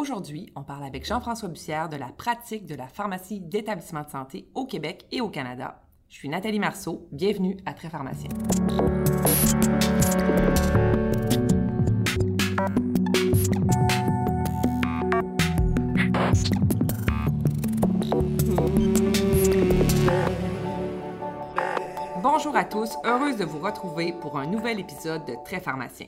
Aujourd'hui, on parle avec Jean-François Bussière de la pratique de la pharmacie d'établissement de santé au Québec et au Canada. Je suis Nathalie Marceau. Bienvenue à Très Pharmacien. Bonjour à tous, heureuse de vous retrouver pour un nouvel épisode de Très Pharmacien.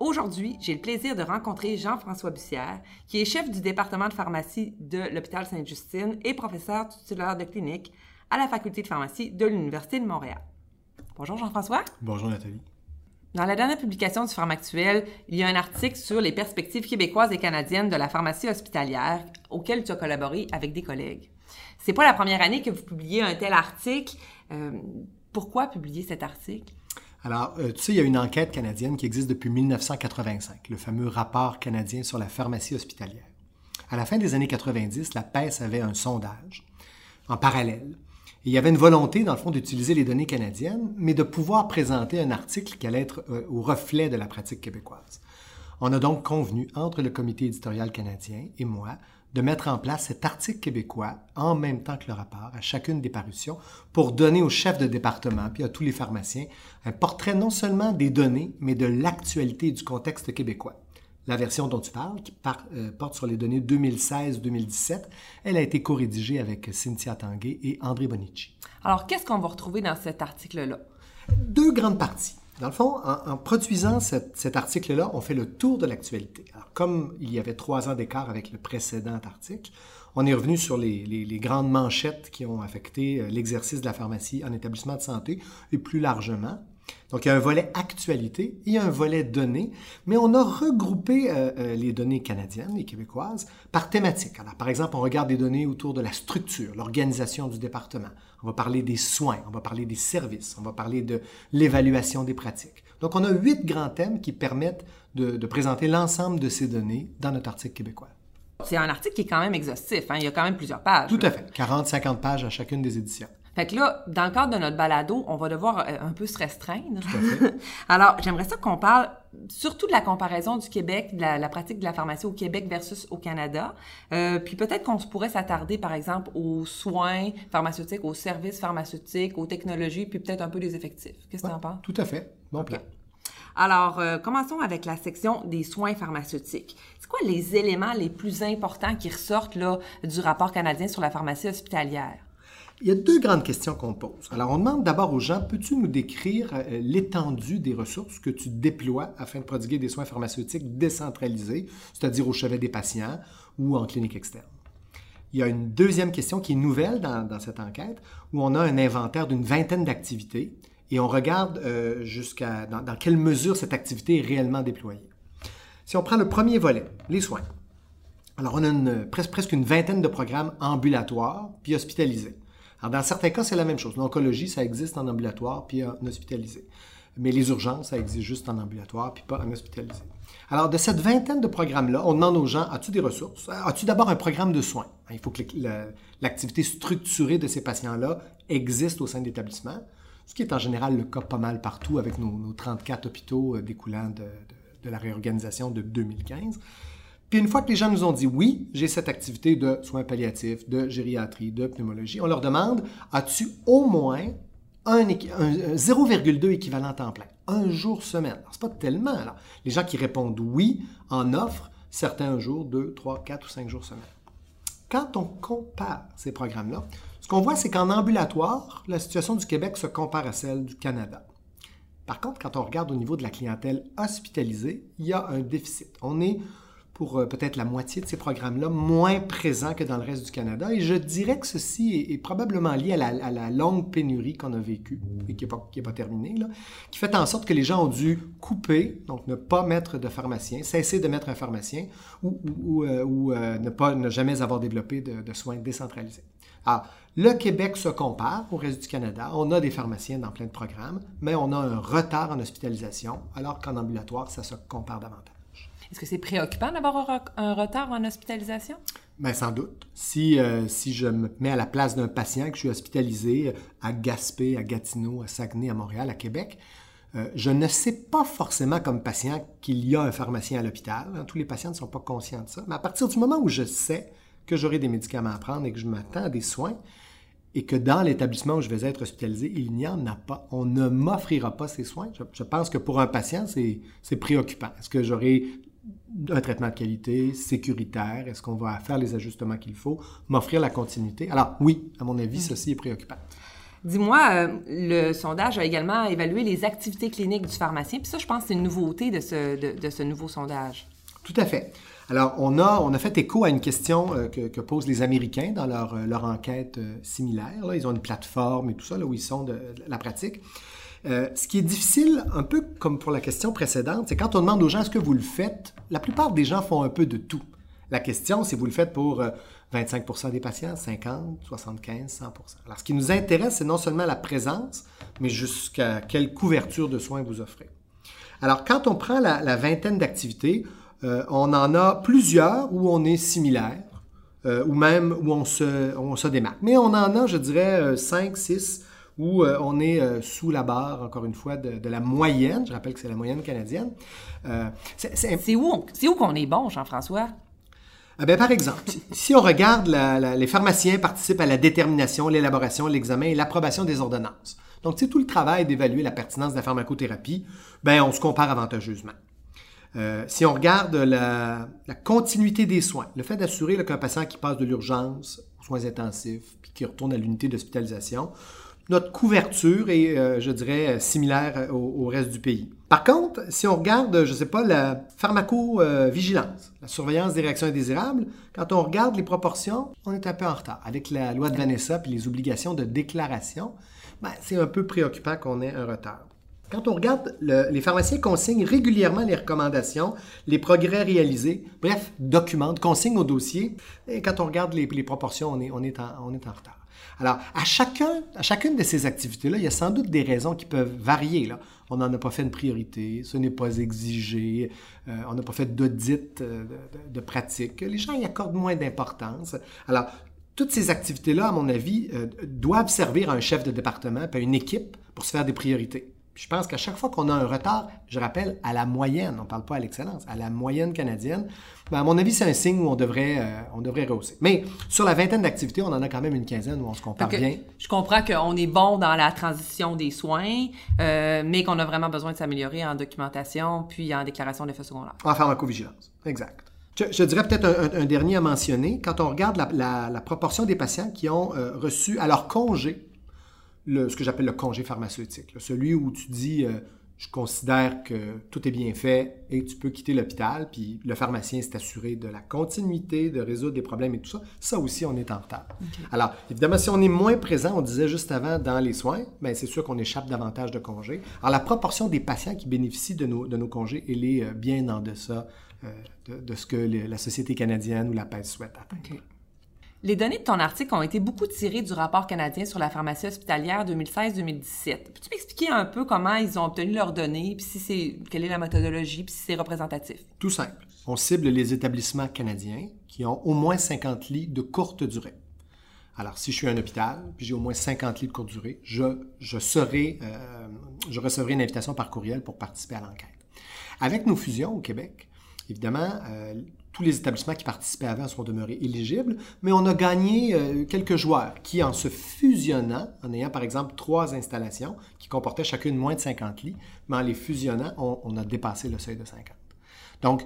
Aujourd'hui, j'ai le plaisir de rencontrer Jean-François Bussière, qui est chef du département de pharmacie de l'hôpital Sainte-Justine et professeur titulaire de clinique à la faculté de pharmacie de l'Université de Montréal. Bonjour Jean-François. Bonjour Nathalie. Dans la dernière publication du Pharmactuel, il y a un article sur les perspectives québécoises et canadiennes de la pharmacie hospitalière auquel tu as collaboré avec des collègues. C'est pas la première année que vous publiez un tel article. Euh, pourquoi publier cet article? Alors, euh, tu sais, il y a une enquête canadienne qui existe depuis 1985, le fameux rapport canadien sur la pharmacie hospitalière. À la fin des années 90, la PES avait un sondage en parallèle. Il y avait une volonté, dans le fond, d'utiliser les données canadiennes, mais de pouvoir présenter un article qui allait être euh, au reflet de la pratique québécoise. On a donc convenu, entre le comité éditorial canadien et moi, de mettre en place cet article québécois en même temps que le rapport à chacune des parutions pour donner aux chefs de département puis à tous les pharmaciens un portrait non seulement des données, mais de l'actualité du contexte québécois. La version dont tu parles, qui euh, porte sur les données 2016-2017, elle a été co-rédigée avec Cynthia Tanguay et André Bonici. Alors, qu'est-ce qu'on va retrouver dans cet article-là? Deux grandes parties. Dans le fond, en, produisant cet article-là, on fait le tour de l'actualité. Comme il y avait trois ans d'écart avec le précédent article, on est revenu sur les, les, grandes manchettes qui ont affecté euh, l'exercice de la pharmacie en établissement de santé et plus largement. Donc, il y a un volet actualité et un volet données, mais on a regroupé euh, euh, les données canadiennes et québécoises par thématique. Alors, par exemple, on regarde des données autour de la structure, l'organisation du département. On va parler des soins, on va parler des services, on va parler de l'évaluation des pratiques. Donc, on a huit grands thèmes qui permettent de, de présenter l'ensemble de ces données dans notre article québécois. C'est un article qui est quand même exhaustif. Hein? Il y a quand même plusieurs pages. Tout à fait. 40-50 pages à chacune des éditions. Fait que là, dans le cadre de notre balado, on va devoir euh, un peu se restreindre. Alors, j'aimerais ça qu'on parle surtout de la comparaison du Québec, de la, pratique de la pharmacie au Québec versus au Canada. Euh, puis peut-être qu'on pourrait s'attarder, par exemple, aux soins pharmaceutiques, aux services pharmaceutiques, aux technologies, puis peut-être un peu des effectifs. Qu'est-ce que tu en penses? Tout à fait. Bon plan. Alors, euh, commençons avec la section des soins pharmaceutiques. C'est quoi les éléments les plus importants qui ressortent là, du rapport canadien sur la pharmacie hospitalière? Il y a deux grandes questions qu'on pose. Alors, on demande d'abord aux gens, peux-tu nous décrire euh, l'étendue des ressources que tu déploies afin de prodiguer des soins pharmaceutiques décentralisés, c'est-à-dire au chevet des patients ou en clinique externe? Il y a une deuxième question qui est nouvelle dans, cette enquête, où on a un inventaire d'une vingtaine d'activités et on regarde euh, jusqu'à dans, quelle mesure cette activité est réellement déployée. Si on prend le premier volet, les soins. Alors, on a presque, presque une vingtaine de programmes ambulatoires puis hospitalisés. Alors, dans certains cas, c'est la même chose. L'oncologie, ça existe en ambulatoire puis en hospitalisé. Mais les urgences, ça existe juste en ambulatoire puis pas en hospitalisé. Alors, de cette vingtaine de programmes-là, on demande aux gens, as-tu des ressources? As-tu d'abord un programme de soins? Il faut que l'activité structurée de ces patients-là existe au sein de l'établissement, ce qui est en général le cas pas mal partout avec nos, 34 hôpitaux euh, découlant de la réorganisation de 2015. Puis une fois que les gens nous ont dit oui, j'ai cette activité de soins palliatifs, de gériatrie, de pneumologie, on leur demande as-tu au moins un, 0,2 équivalent temps plein, un jour semaine. C'est pas tellement. Les gens qui répondent oui en offrent certains un jour, deux, trois, quatre ou cinq jours semaine. Quand on compare ces programmes-là, ce qu'on voit, c'est qu'en ambulatoire, la situation du Québec se compare à celle du Canada. Par contre, quand on regarde au niveau de la clientèle hospitalisée, il y a un déficit. On est pour euh, peut-être la moitié de ces programmes-là, moins présents que dans le reste du Canada. Et je dirais que ceci est, probablement lié à la, longue pénurie qu'on a vécue et qui n'est pas, terminée, là, qui fait en sorte que les gens ont dû couper, donc ne pas mettre de pharmacien, cesser de mettre un pharmacien ou, ou, euh, euh, ne, pas, ne jamais avoir développé de, de soins décentralisés. Alors, le Québec se compare au reste du Canada. On a des pharmaciens dans plein de programmes, mais on a un retard en hospitalisation, alors qu'en ambulatoire, ça se compare davantage. Est-ce que c'est préoccupant d'avoir un, retard en hospitalisation? Bien, sans doute. Si, euh, si je me mets à la place d'un patient que je suis hospitalisé à Gaspé, à Gatineau, à Saguenay, à Montréal, à Québec, euh, je ne sais pas forcément comme patient qu'il y a un pharmacien à l'hôpital. Hein. Tous les patients ne sont pas conscients de ça. Mais à partir du moment où je sais que j'aurai des médicaments à prendre et que je m'attends à des soins, et que dans l'établissement où je vais être hospitalisé, il n'y en a pas. On ne m'offrira pas ces soins. Je, pense que pour un patient, c'est préoccupant. Est-ce que j'aurai un traitement de qualité, sécuritaire? Est-ce qu'on va faire les ajustements qu'il faut? M'offrir la continuité? Alors oui, à mon avis, ceci est préoccupant. Dis-moi, euh, le sondage a également évalué les activités cliniques du pharmacien. Puis ça, je pense que c'est une nouveauté de ce, de, ce nouveau sondage. Tout à fait. Alors, on a, on a fait écho à une question euh, que, posent les Américains dans leur, euh, leur enquête similaire. Là. Ils ont une plateforme et tout ça, là où ils sont de, la pratique. Ce qui est difficile, un peu comme pour la question précédente, c'est quand on demande aux gens est-ce que vous le faites, la plupart des gens font un peu de tout. La question, c'est vous le faites pour 25% des patients, 50, 75, 100% Alors, ce qui nous intéresse, c'est non seulement la présence, mais jusqu'à quelle couverture de soins vous offrez. Alors, quand on prend la, vingtaine d'activités, euh, on en a plusieurs où on est similaire, euh, ou même où on se, on se démarque. Mais on en a, je dirais, 5, euh, 6 où on est sous la barre, encore une fois, de, la moyenne. Je rappelle que c'est la moyenne canadienne. c'est où, où qu'on est bon, Jean-François? Ah ben, par exemple, si on regarde, les pharmaciens participent à la détermination, l'élaboration, l'examen et l'approbation des ordonnances. Donc, c'est tout le travail d'évaluer la pertinence de la pharmacothérapie, ben, on se compare avantageusement. Euh, si on regarde la, continuité des soins, le fait d'assurer qu'un patient qui passe de l'urgence aux soins intensifs, puis qui retourne à l'unité d'hospitalisation, notre couverture est, euh, je dirais, similaire au, reste du pays. Par contre, si on regarde, je ne sais pas, la pharmacovigilance, la surveillance des réactions indésirables, quand on regarde les proportions, on est un peu en retard. Avec la loi de Vanessa et les obligations de déclaration, ben, c'est un peu préoccupant qu'on ait un retard. Quand on regarde, les pharmaciens consignent régulièrement les recommandations, les progrès réalisés, bref, documentent, consignent au dossier. Et quand on regarde les, proportions, on est en retard. Alors, à, chacun, à chacune de ces activités-là, il y a sans doute des raisons qui peuvent varier. On n'en a pas fait une priorité, ce n'est pas exigé, euh, on n'a pas fait d'audit euh, de, pratique. Les gens y accordent moins d'importance. Alors, toutes ces activités-là, à mon avis, euh, doivent servir à un chef de département et à une équipe pour se faire des priorités je pense qu'à chaque fois qu'on a un retard, je rappelle, à la moyenne, on ne parle pas à l'excellence, à la moyenne canadienne, ben, à mon avis, c'est un signe où on devrait, euh, on devrait rehausser. Mais sur la vingtaine d'activités, on en a quand même une quinzaine où on se compare bien. Je comprends qu'on est bon dans la transition des soins, euh, mais qu'on a vraiment besoin de s'améliorer en documentation puis en déclaration d'effets secondaires. En pharmacovigilance, exact. Je, dirais peut-être un, dernier à mentionner. Quand on regarde la, proportion des patients qui ont euh, reçu à leur congé ce que j'appelle le congé pharmaceutique. celui où tu dis euh, je considère que tout est bien fait et tu peux quitter l'hôpital, puis le pharmacien s'est assuré de la continuité, de résoudre des problèmes et tout ça. Ça aussi, on est en retard. Alors, évidemment, si on est moins présent, on disait juste avant, dans les soins, bien, c'est sûr qu'on échappe davantage de congés. Alors, la proportion des patients qui bénéficient de nos, de nos congés, elle est euh, bien en deçà euh, de, ce que la Société canadienne ou la PES souhaite atteindre. Les données de ton article ont été beaucoup tirées du rapport canadien sur la pharmacie hospitalière 2016-2017. Peux-tu m'expliquer un peu comment ils ont obtenu leurs données, puis si c'est quelle est la méthodologie, si c'est représentatif? Tout simple. On cible les établissements canadiens qui ont au moins 50 lits de courte durée. Alors, si je suis un hôpital, puis j'ai au moins 50 lits de courte durée, euh, je recevrai une invitation par courriel pour participer à l'enquête. Avec nos fusions au Québec, évidemment, euh, tous les établissements qui participaient avant sont demeurés éligibles, mais on a gagné euh, quelques joueurs qui, en se fusionnant, en ayant par exemple trois installations qui comportaient chacune moins de 50 lits, mais en les fusionnant, on, a dépassé le seuil de 50. Donc,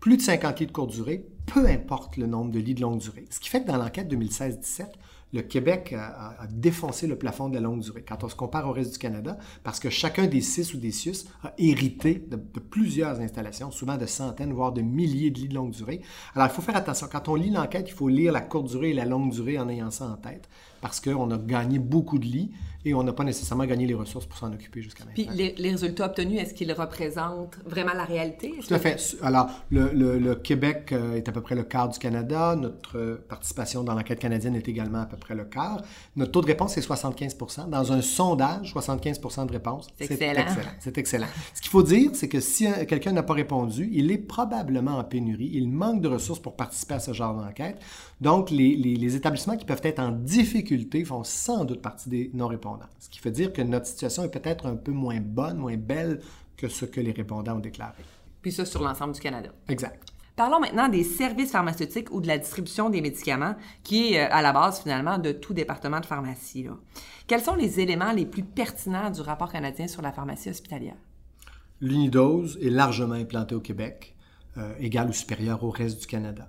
plus de 50 lits de courte durée, peu importe le nombre de lits de longue durée. Ce qui fait que dans l'enquête 2016-17, le Québec a, défoncé le plafond de la longue durée quand on se compare au reste du Canada, parce que chacun des six ou des six a hérité de, plusieurs installations, souvent de centaines, voire de milliers de lits de longue durée. Alors, il faut faire attention. Quand on lit l'enquête, il faut lire la courte durée et la longue durée en ayant ça en tête, parce qu'on a gagné beaucoup de lits et on n'a pas nécessairement gagné les ressources pour s'en occuper jusqu'à maintenant. Puis les, résultats obtenus, est-ce qu'ils représentent vraiment la réalité? Tout à fait. Alors, le, Québec euh, est à peu près le quart du Canada. Notre participation dans l'enquête canadienne est également à peu près le quart. Notre taux de réponse est 75% Dans un sondage, 75% de réponse. C'est excellent. C'est excellent. Ce qu'il faut dire, c'est que si quelqu'un n'a pas répondu, il est probablement en pénurie. Il manque de ressources pour participer à ce genre d'enquête. Donc, les, les établissements qui peuvent être en difficulté font sans doute partie des non-répondants. Ce qui veut dire que notre situation est peut-être un peu moins bonne, moins belle que ce que les répondants ont déclaré. Puis ça sur l'ensemble du Canada. Exact. Parlons maintenant des services pharmaceutiques ou de la distribution des médicaments, qui est euh, à la base finalement de tout département de pharmacie. Quels sont les éléments les plus pertinents du rapport canadien sur la pharmacie hospitalière? L'unidose est largement implantée au Québec, euh, égal ou supérieur au reste du Canada.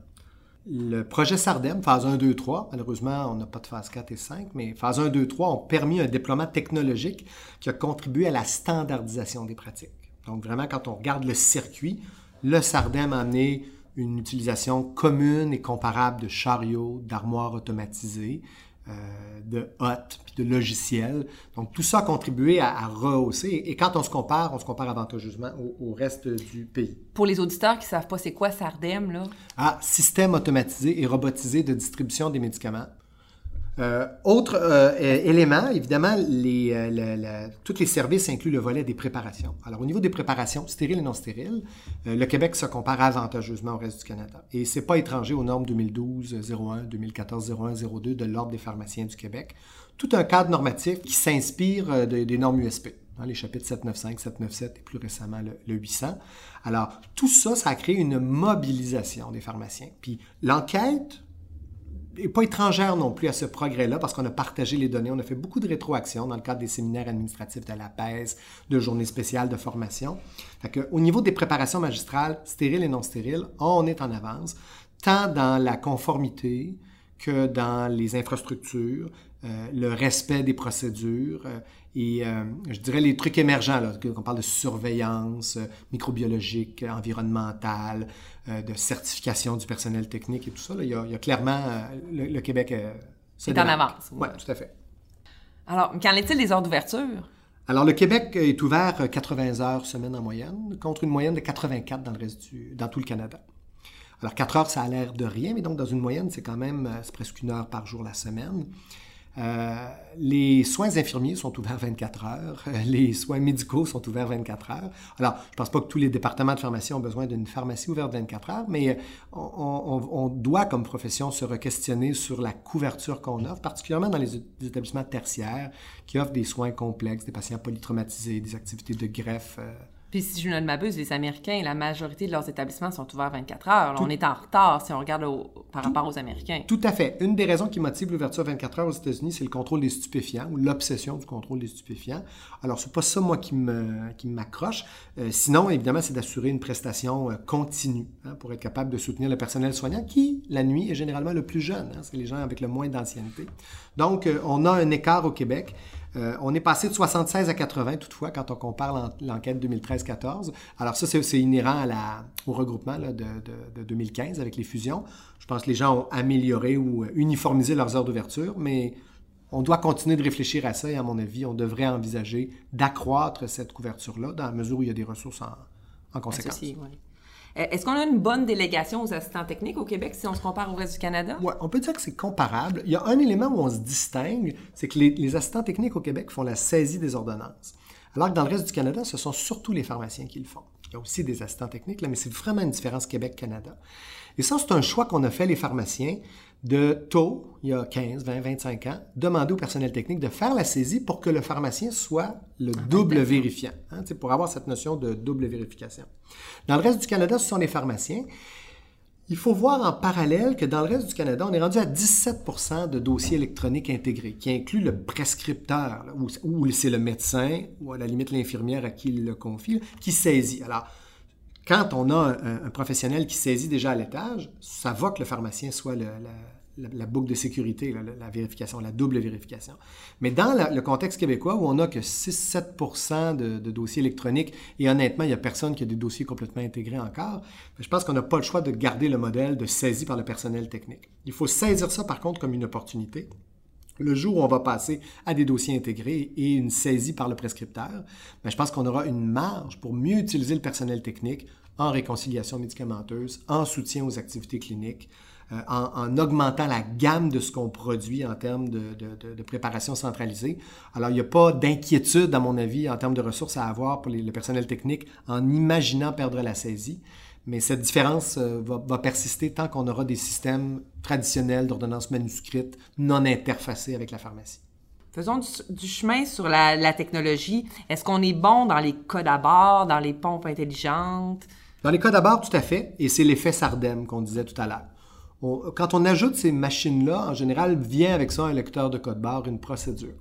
Le projet SARDEM, phase 1, 2, 3, malheureusement, on n'a pas de phase 4 et 5, mais phase 1, 2, 3 ont permis un déploiement technologique qui a contribué à la standardisation des pratiques. Donc, vraiment, quand on regarde le circuit, le SARDEM a amené une utilisation commune et comparable de chariots, d'armoires automatisées, de hottes, puis de logiciels. Donc, tout ça a contribué à, rehausser. Et quand on se compare, on se compare avantageusement au, reste du pays. Pour les auditeurs qui ne savent pas c'est quoi SARDEM, là? Ah, système automatisé et robotisé de distribution des médicaments. Euh, autre euh, élément, évidemment, euh, tous les services incluent le volet des préparations. Alors, au niveau des préparations, stériles et non stériles, le Québec se compare avantageusement au reste du Canada. Et c'est pas étranger aux normes 2012-01, 2014-01, 02 de l'Ordre des pharmaciens du Québec. Tout un cadre normatif qui s'inspire des normes USP, dans les chapitres 795, 797 et plus récemment le, le 800. Alors, tout ça, ça a créé une mobilisation des pharmaciens. Puis l'enquête n'est pas étrangère non plus à ce progrès-là parce qu'on a partagé les données. On a fait beaucoup de rétroactions dans le cadre des séminaires administratifs de la PES, de journées spéciales de formation. au niveau des préparations magistrales, stériles et non stériles, on est en avance, tant dans la conformité que dans les infrastructures, euh, le respect des procédures euh, et euh, je dirais les trucs émergents, là, qu'on parle de surveillance microbiologique, environnementale, de certification du personnel technique et tout ça. il, y a, clairement le, Québec. C'est en avance. Oui, tout à fait. Alors, qu'en est-il des heures d'ouverture? Alors, le Québec est ouvert 80 heures semaine en moyenne, contre une moyenne de 84 dans, le reste du, dans tout le Canada. Alors, 4 heures, ça a l'air de rien, mais donc dans une moyenne, c'est quand même presque une heure par jour la semaine. Euh, les soins infirmiers sont ouverts 24 heures. Les soins médicaux sont ouverts 24 heures. Alors, je ne pense pas que tous les départements de pharmacie ont besoin d'une pharmacie ouverte 24 heures, mais on, doit, comme profession, se re-questionner sur la couverture qu'on offre, particulièrement dans les établissements tertiaires qui offrent des soins complexes, des patients polytraumatisés, des activités de greffe. Euh, puis si je ne m'abuse, les Américains, la majorité de leurs établissements sont ouverts 24 heures. on est en retard si on regarde par rapport aux Américains. Tout à fait. Une des raisons qui motive l'ouverture 24 heures aux États-Unis, c'est le contrôle des stupéfiants ou l'obsession du contrôle des stupéfiants. Alors, c'est pas ça, moi, qui m'accroche. Euh, sinon, évidemment, c'est d'assurer une prestation euh, continue hein, pour être capable de soutenir le personnel soignant qui, la nuit, est généralement le plus jeune. Hein, c'est les gens avec le moins d'ancienneté. Donc, euh, on a un écart au Québec. Euh, on est passé de 76 à 80 toutefois quand on compare l'enquête 2013-14. Alors ça, c'est inhérent au regroupement de, 2015 avec les fusions. Je pense que les gens ont amélioré ou uniformisé leurs heures d'ouverture, mais on doit continuer de réfléchir à ça et à mon avis, on devrait envisager d'accroître cette couverture-là dans la mesure où il y a des ressources en, conséquence. Euh, est-ce qu'on a une bonne délégation aux assistants techniques au Québec si on se compare au reste du Canada? Oui, on peut dire que c'est comparable. Il y a un élément où on se distingue, c'est que les, assistants techniques au Québec font la saisie des ordonnances. Alors que dans le reste du Canada, ce sont surtout les pharmaciens qui le font. Il y a aussi des assistants techniques, mais c'est vraiment une différence Québec-Canada. Et ça, c'est un choix qu'on a fait, les pharmaciens, de tôt, il y a 15, 20, 25 ans, demander au personnel technique de faire la saisie pour que le pharmacien soit le double vérifiant, hein, pour avoir cette notion de double vérification. Dans le reste du Canada, ce sont les pharmaciens. Il faut voir en parallèle que dans le reste du Canada, on est rendu à 17% de dossiers électroniques intégrés, qui inclut le prescripteur, ou, c'est le médecin, ou à la limite l'infirmière à qui il le confie, qui saisit. Alors, quand on a un, professionnel qui saisit déjà à l'étage, ça va que le pharmacien soit la, boucle de sécurité, la, vérification, la double vérification. Mais dans le contexte québécois où on n'a que 6-7 de, de, dossiers électroniques et honnêtement, il n'y a personne qui a des dossiers complètement intégrés encore, je pense qu'on n'a pas le choix de garder le modèle de saisie par le personnel technique. Il faut saisir ça par contre comme une opportunité. Le jour où on va passer à des dossiers intégrés et une saisie par le prescripteur, ben, je pense qu'on aura une marge pour mieux utiliser le personnel technique en réconciliation médicamenteuse, en soutien aux activités cliniques, euh, en, augmentant la gamme de ce qu'on produit en termes de, préparation centralisée. Alors, il n'y a pas d'inquiétude, à mon avis, en termes de ressources à avoir pour le personnel technique en imaginant perdre la saisie. Mais cette différence euh, va, persister tant qu'on aura des systèmes traditionnels d'ordonnance manuscrite non interfacés avec la pharmacie. Faisons du, chemin sur la, technologie. Est-ce qu'on est bon dans les codes à bord, dans les pompes intelligentes? Dans les codes à bord, tout à fait. Et c'est l'effet Sardem qu'on disait tout à l'heure quand on ajoute ces machines-là, en général, vient avec ça un lecteur de code barre, une procédure.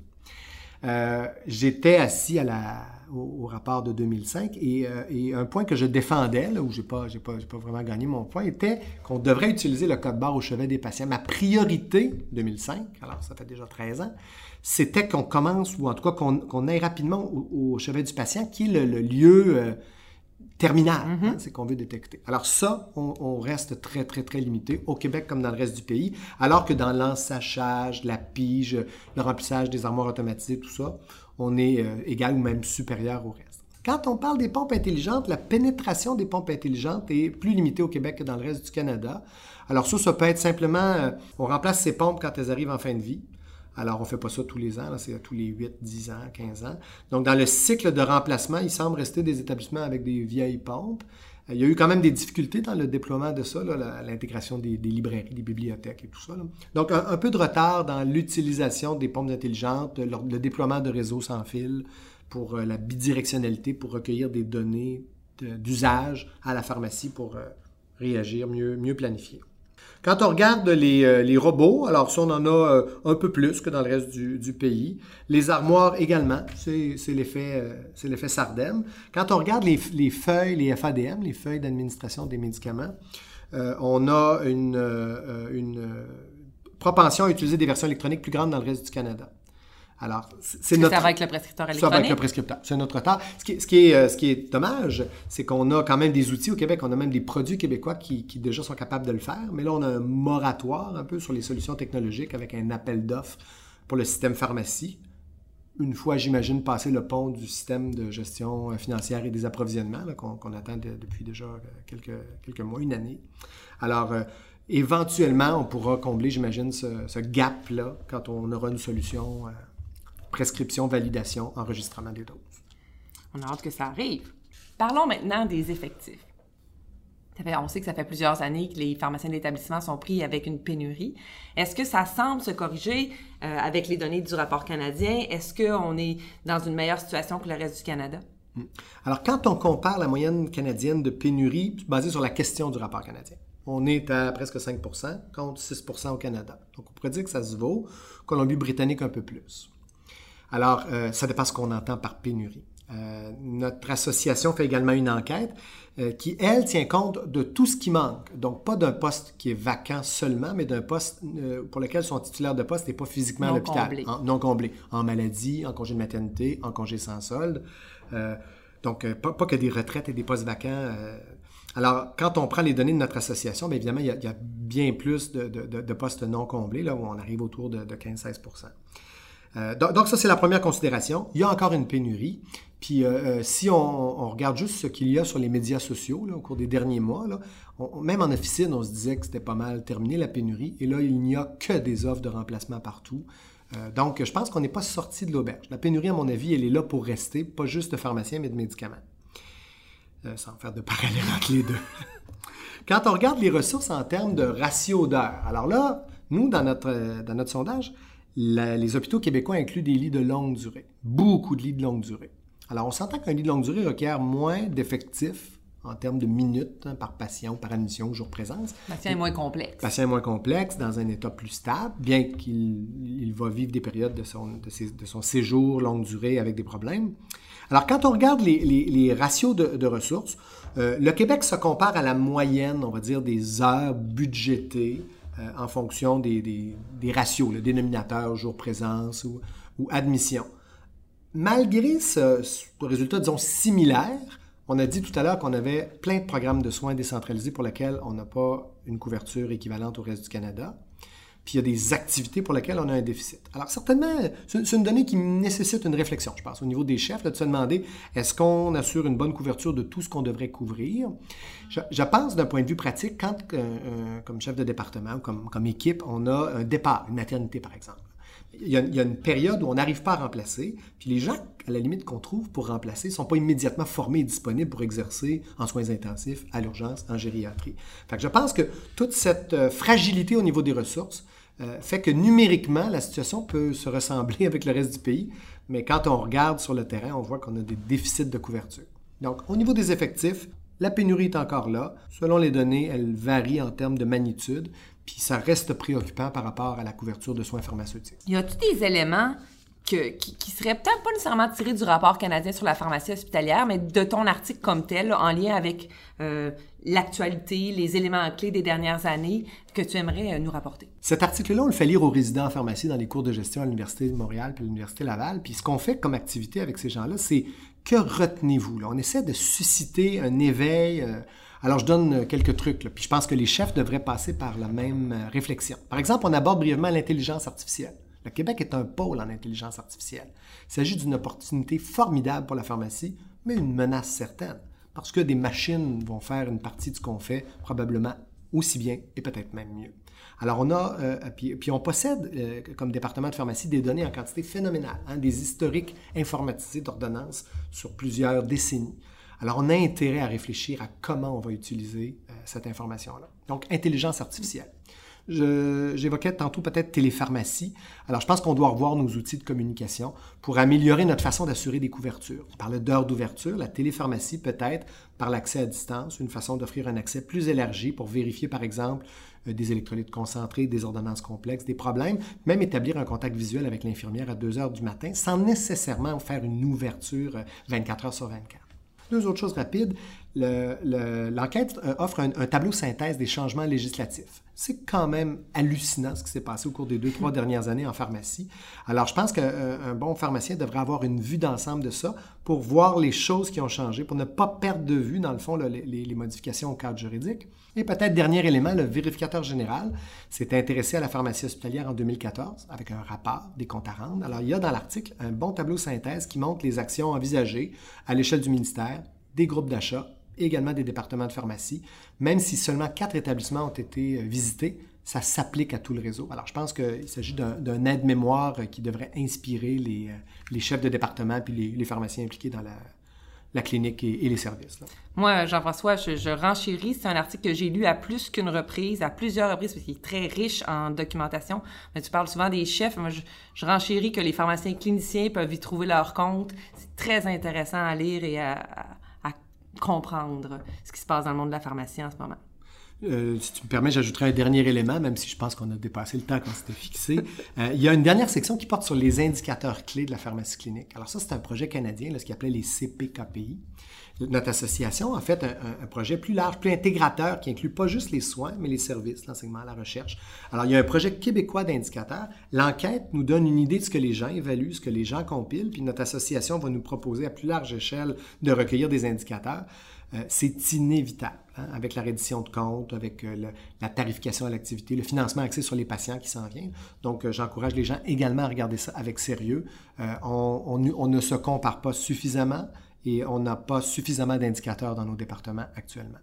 Euh, j'étais assis à la, au, rapport de 2005 euh, et, un point que je défendais, là, où je n'ai pas, pas, pas, vraiment gagné mon point, était qu'on devrait utiliser le code barre au chevet des patients. Ma priorité, 2005, alors ça fait déjà 13 ans, c'était qu'on commence, ou en tout cas qu'on aille rapidement au, chevet du patient, qui est le, lieu... Euh, terminal, mhm. hein, c'est qu'on veut détecter. Alors ça, on, reste très, très, très limité au Québec comme dans le reste du pays, alors que dans l'ensachage, la pige, le remplissage des armoires automatisées, tout ça, on est euh, égal ou même supérieur au reste. Quand on parle des pompes intelligentes, la pénétration des pompes intelligentes est plus limitée au Québec que dans le reste du Canada. Alors ça, ça peut être simplement, euh, on remplace ces pompes quand elles arrivent en fin de vie. Alors, on ne fait pas ça tous les ans, c'est tous les 8, 10 ans, 15 ans. Donc, dans le cycle de remplacement, il semble rester des établissements avec des vieilles pompes. Il y a eu quand même des difficultés dans le déploiement de ça, l'intégration des, librairies, des bibliothèques et tout ça. Donc, un, peu de retard dans l'utilisation des pompes intelligentes, le, déploiement de réseaux sans fil pour euh, la bidirectionnalité, pour recueillir des données d'usage à la pharmacie pour euh, réagir, mieux, mieux planifier. Quand on regarde les, euh, robots, alors ça, on en a euh, un peu plus que dans le reste du, pays. Les armoires également, c'est l'effet euh, Sardem. Quand on regarde les, feuilles, les FADM, les feuilles d'administration des médicaments, on a une, une propension à utiliser des versions électroniques plus grandes dans le reste du Canada. Alors, c'est notre... Ça va avec le prescripteur électronique? Ça va avec le prescripteur. C'est notre retard. Ce qui, est, euh, ce qui est dommage, c'est qu'on a quand même des outils au Québec, on a même des produits québécois qui, déjà sont capables de le faire, mais là, on a un moratoire un peu sur les solutions technologiques avec un appel d'offres pour le système pharmacie. Une fois, j'imagine, passer le pont du système de gestion euh, financière et des approvisionnements qu'on attend depuis déjà euh, quelques, quelques mois, une année. Alors, éventuellement, on pourra combler, j'imagine, ce, gap-là quand on aura une solution prescription, validation, enregistrement des doses. On a hâte que ça arrive. Parlons maintenant des effectifs. on sait que ça fait plusieurs années que les pharmaciens d'établissement sont pris avec une pénurie. Est-ce que ça semble se corriger euh, avec les données du rapport canadien? Est-ce qu'on est dans une meilleure situation que le reste du Canada? Hmm. Alors, quand on compare la moyenne canadienne de pénurie basée sur la question du rapport canadien, on est à presque 5% contre 6% au Canada. Donc, on pourrait dire que ça se vaut. Colombie-Britannique un peu plus. Alors, euh, ça dépend ce qu'on entend par pénurie. Euh, notre association fait également une enquête euh, qui, elle, tient compte de tout ce qui manque. Donc, pas d'un poste qui est vacant seulement, mais d'un poste pour lequel son titulaire de poste n'est pas physiquement à l'hôpital. Non comblé. En maladie, en congé de maternité, en congé sans solde. donc, pas, que des retraites et des postes vacants. alors, quand on prend les données de notre association, bien évidemment, il y, a, bien plus de, postes non comblés, là où on arrive autour de, de 15-16 euh, donc, ça, c'est la première considération. Il y a encore une pénurie. Puis euh, euh, si on, regarde juste ce qu'il y a sur les médias sociaux au cours des derniers mois, même en officine, on se disait que c'était pas mal terminé la pénurie. Et là, il n'y a que des offres de remplacement partout. donc, je pense qu'on n'est pas sorti de l'auberge. La pénurie, à mon avis, elle est là pour rester, pas juste de pharmaciens, mais de médicaments. sans faire de parallèle entre les deux. Quand on regarde les ressources en termes de ratio d'heures, alors là, nous, dans notre, dans notre sondage, les hôpitaux québécois incluent des lits de longue durée, beaucoup de lits de longue durée. Alors, on s'entend qu'un lit de longue durée requiert moins d'effectifs en termes de minutes hein, par patient ou par admission ou jour présence. Le patient est moins complexe. Le patient est moins complexe, dans un état plus stable, bien qu'il va vivre des périodes de son, de, son, séjour longue durée avec des problèmes. Alors, quand on regarde les, ratios de, ressources, euh, le Québec se compare à la moyenne, on va dire, des heures budgétées euh, en fonction des, ratios, le dénominateur, jour présence ou, admission. Malgré ce, résultat, disons, similaire, on a dit tout à l'heure qu'on avait plein de programmes de soins décentralisés pour lesquels on n'a pas une couverture équivalente au reste du Canada. Puis il y a des activités pour lesquelles on a un déficit. Alors certainement, c'est une donnée qui nécessite une réflexion, je pense, au niveau des chefs, de se demander est-ce qu'on assure une bonne couverture de tout ce qu'on devrait couvrir? Je, pense d'un point de vue pratique, quand, euh, euh, comme chef de département ou comme, équipe, on a un départ, une maternité par exemple. Il y, a, il y, a, une période où on n'arrive pas à remplacer, puis les gens, à la limite, qu'on trouve pour remplacer, ne sont pas immédiatement formés et disponibles pour exercer en soins intensifs, à l'urgence, en gériatrie. Fait que je pense que toute cette euh, fragilité au niveau des ressources euh, fait que numériquement, la situation peut se ressembler avec le reste du pays, mais quand on regarde sur le terrain, on voit qu'on a des déficits de couverture. Donc, au niveau des effectifs, la pénurie est encore là. Selon les données, elle varie en termes de magnitude, puis ça reste préoccupant par rapport à la couverture de soins pharmaceutiques. Y a tous des éléments qui, seraient peut-être pas nécessairement tirés du rapport canadien sur la pharmacie hospitalière, mais de ton article comme tel, en lien avec euh, l'actualité, les éléments clés des dernières années que tu aimerais euh, nous rapporter. Cet article-là, on le fait lire aux résidents en pharmacie dans les cours de gestion à l'Université de Montréal puis à l'Université Laval. Puis ce qu'on fait comme activité avec ces gens-là, c'est que retenez-vous? On essaie de susciter un éveil. Euh, alors, je donne quelques trucs, puis je pense que les chefs devraient passer par la même réflexion. Par exemple, on aborde brièvement l'intelligence artificielle. Le Québec est un pôle en intelligence artificielle. Il s'agit d'une opportunité formidable pour la pharmacie, mais une menace certaine, parce que des machines vont faire une partie de ce qu'on fait probablement aussi bien et peut-être même mieux. Alors, on a, euh, puis, on possède, comme département de pharmacie, des données en quantité phénoménale, hein, des historiques informatisés d'ordonnances sur plusieurs décennies. Alors, on a intérêt à réfléchir à comment on va utiliser euh, cette information-là. Donc, intelligence artificielle. J'évoquais tantôt peut-être télépharmacie. Alors, je pense qu'on doit revoir nos outils de communication pour améliorer notre façon d'assurer des couvertures. On parlait d'heures d'ouverture. La télépharmacie peut être, par l'accès à distance, une façon d'offrir un accès plus élargi pour vérifier, par exemple, euh, des électrolytes concentrés, des ordonnances complexes, des problèmes, même établir un contact visuel avec l'infirmière à 2 heures du matin sans nécessairement faire une ouverture 24 euh, heures sur 24. Deux autres choses rapides. L'enquête euh, offre un, tableau synthèse des changements législatifs. C'est quand même hallucinant ce qui s'est passé au cours des deux, trois dernières années en pharmacie. Alors, je pense qu'un euh, bon pharmacien devrait avoir une vue d'ensemble de ça pour voir les choses qui ont changé, pour ne pas perdre de vue, dans le fond, les, modifications au cadre juridique. Et peut-être, dernier élément, le vérificateur général s'est intéressé à la pharmacie hospitalière en 2014 avec un rapport des comptes à rendre. Alors, il y a dans l'article un bon tableau synthèse qui montre les actions envisagées à l'échelle du ministère, des groupes d'achat également des départements de pharmacie. Même si seulement quatre établissements ont été euh, visités, ça s'applique à tout le réseau. Alors, je pense qu'il s'agit d'un aide-mémoire qui devrait inspirer les, euh, les, chefs de département puis les, pharmaciens impliqués dans la, clinique et, les services. Moi, Jean-François, je, je, renchéris. C'est un article que j'ai lu à plus qu'une reprise, à plusieurs reprises, parce qu'il est très riche en documentation. Mais tu parles souvent des chefs. Moi, je, je renchéris que les pharmaciens cliniciens peuvent y trouver leur compte. C'est très intéressant à lire et à comprendre ce qui se passe dans le monde de la pharmacie en ce moment. Euh, si tu me permets, j'ajouterai un dernier élément, même si je pense qu'on a dépassé le temps qu'on s'était fixé. Euh, il y a une dernière section qui porte sur les indicateurs clés de la pharmacie clinique. Alors ça, c'est un projet canadien, ce qu'il appelait les CPKPI. Notre association a fait un, projet plus large, plus intégrateur, qui inclut pas juste les soins, mais les services, l'enseignement, la recherche. Alors, il y a un projet québécois d'indicateurs. L'enquête nous donne une idée de ce que les gens évaluent, ce que les gens compilent, puis notre association va nous proposer à plus large échelle de recueillir des indicateurs. Euh, c'est inévitable. Hein, avec la reddition de comptes, avec euh, la tarification à l'activité, le financement axé sur les patients qui s'en vient. Donc, euh, j'encourage les gens également à regarder ça avec sérieux. On, on, ne se compare pas suffisamment et on n'a pas suffisamment d'indicateurs dans nos départements actuellement.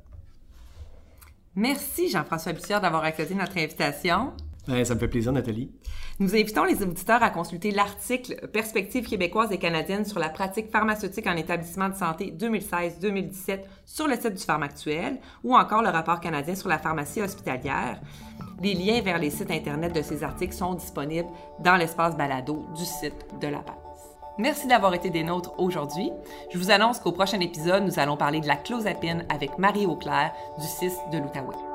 Merci Jean-François Bussière d'avoir accepté notre invitation. Ben, ça me fait plaisir, Nathalie. Nous invitons les auditeurs à consulter l'article Perspectives québécoises et canadiennes sur la pratique pharmaceutique en établissement de santé 2016-2017 sur le site du Pharmactuel ou encore le rapport canadien sur la pharmacie hospitalière. Les liens vers les sites Internet de ces articles sont disponibles dans l'espace balado du site de la PAS. Merci d'avoir été des nôtres aujourd'hui. Je vous annonce qu'au prochain épisode, nous allons parler de la clozapine avec Marie Auclair du CIS de l'Outaouais.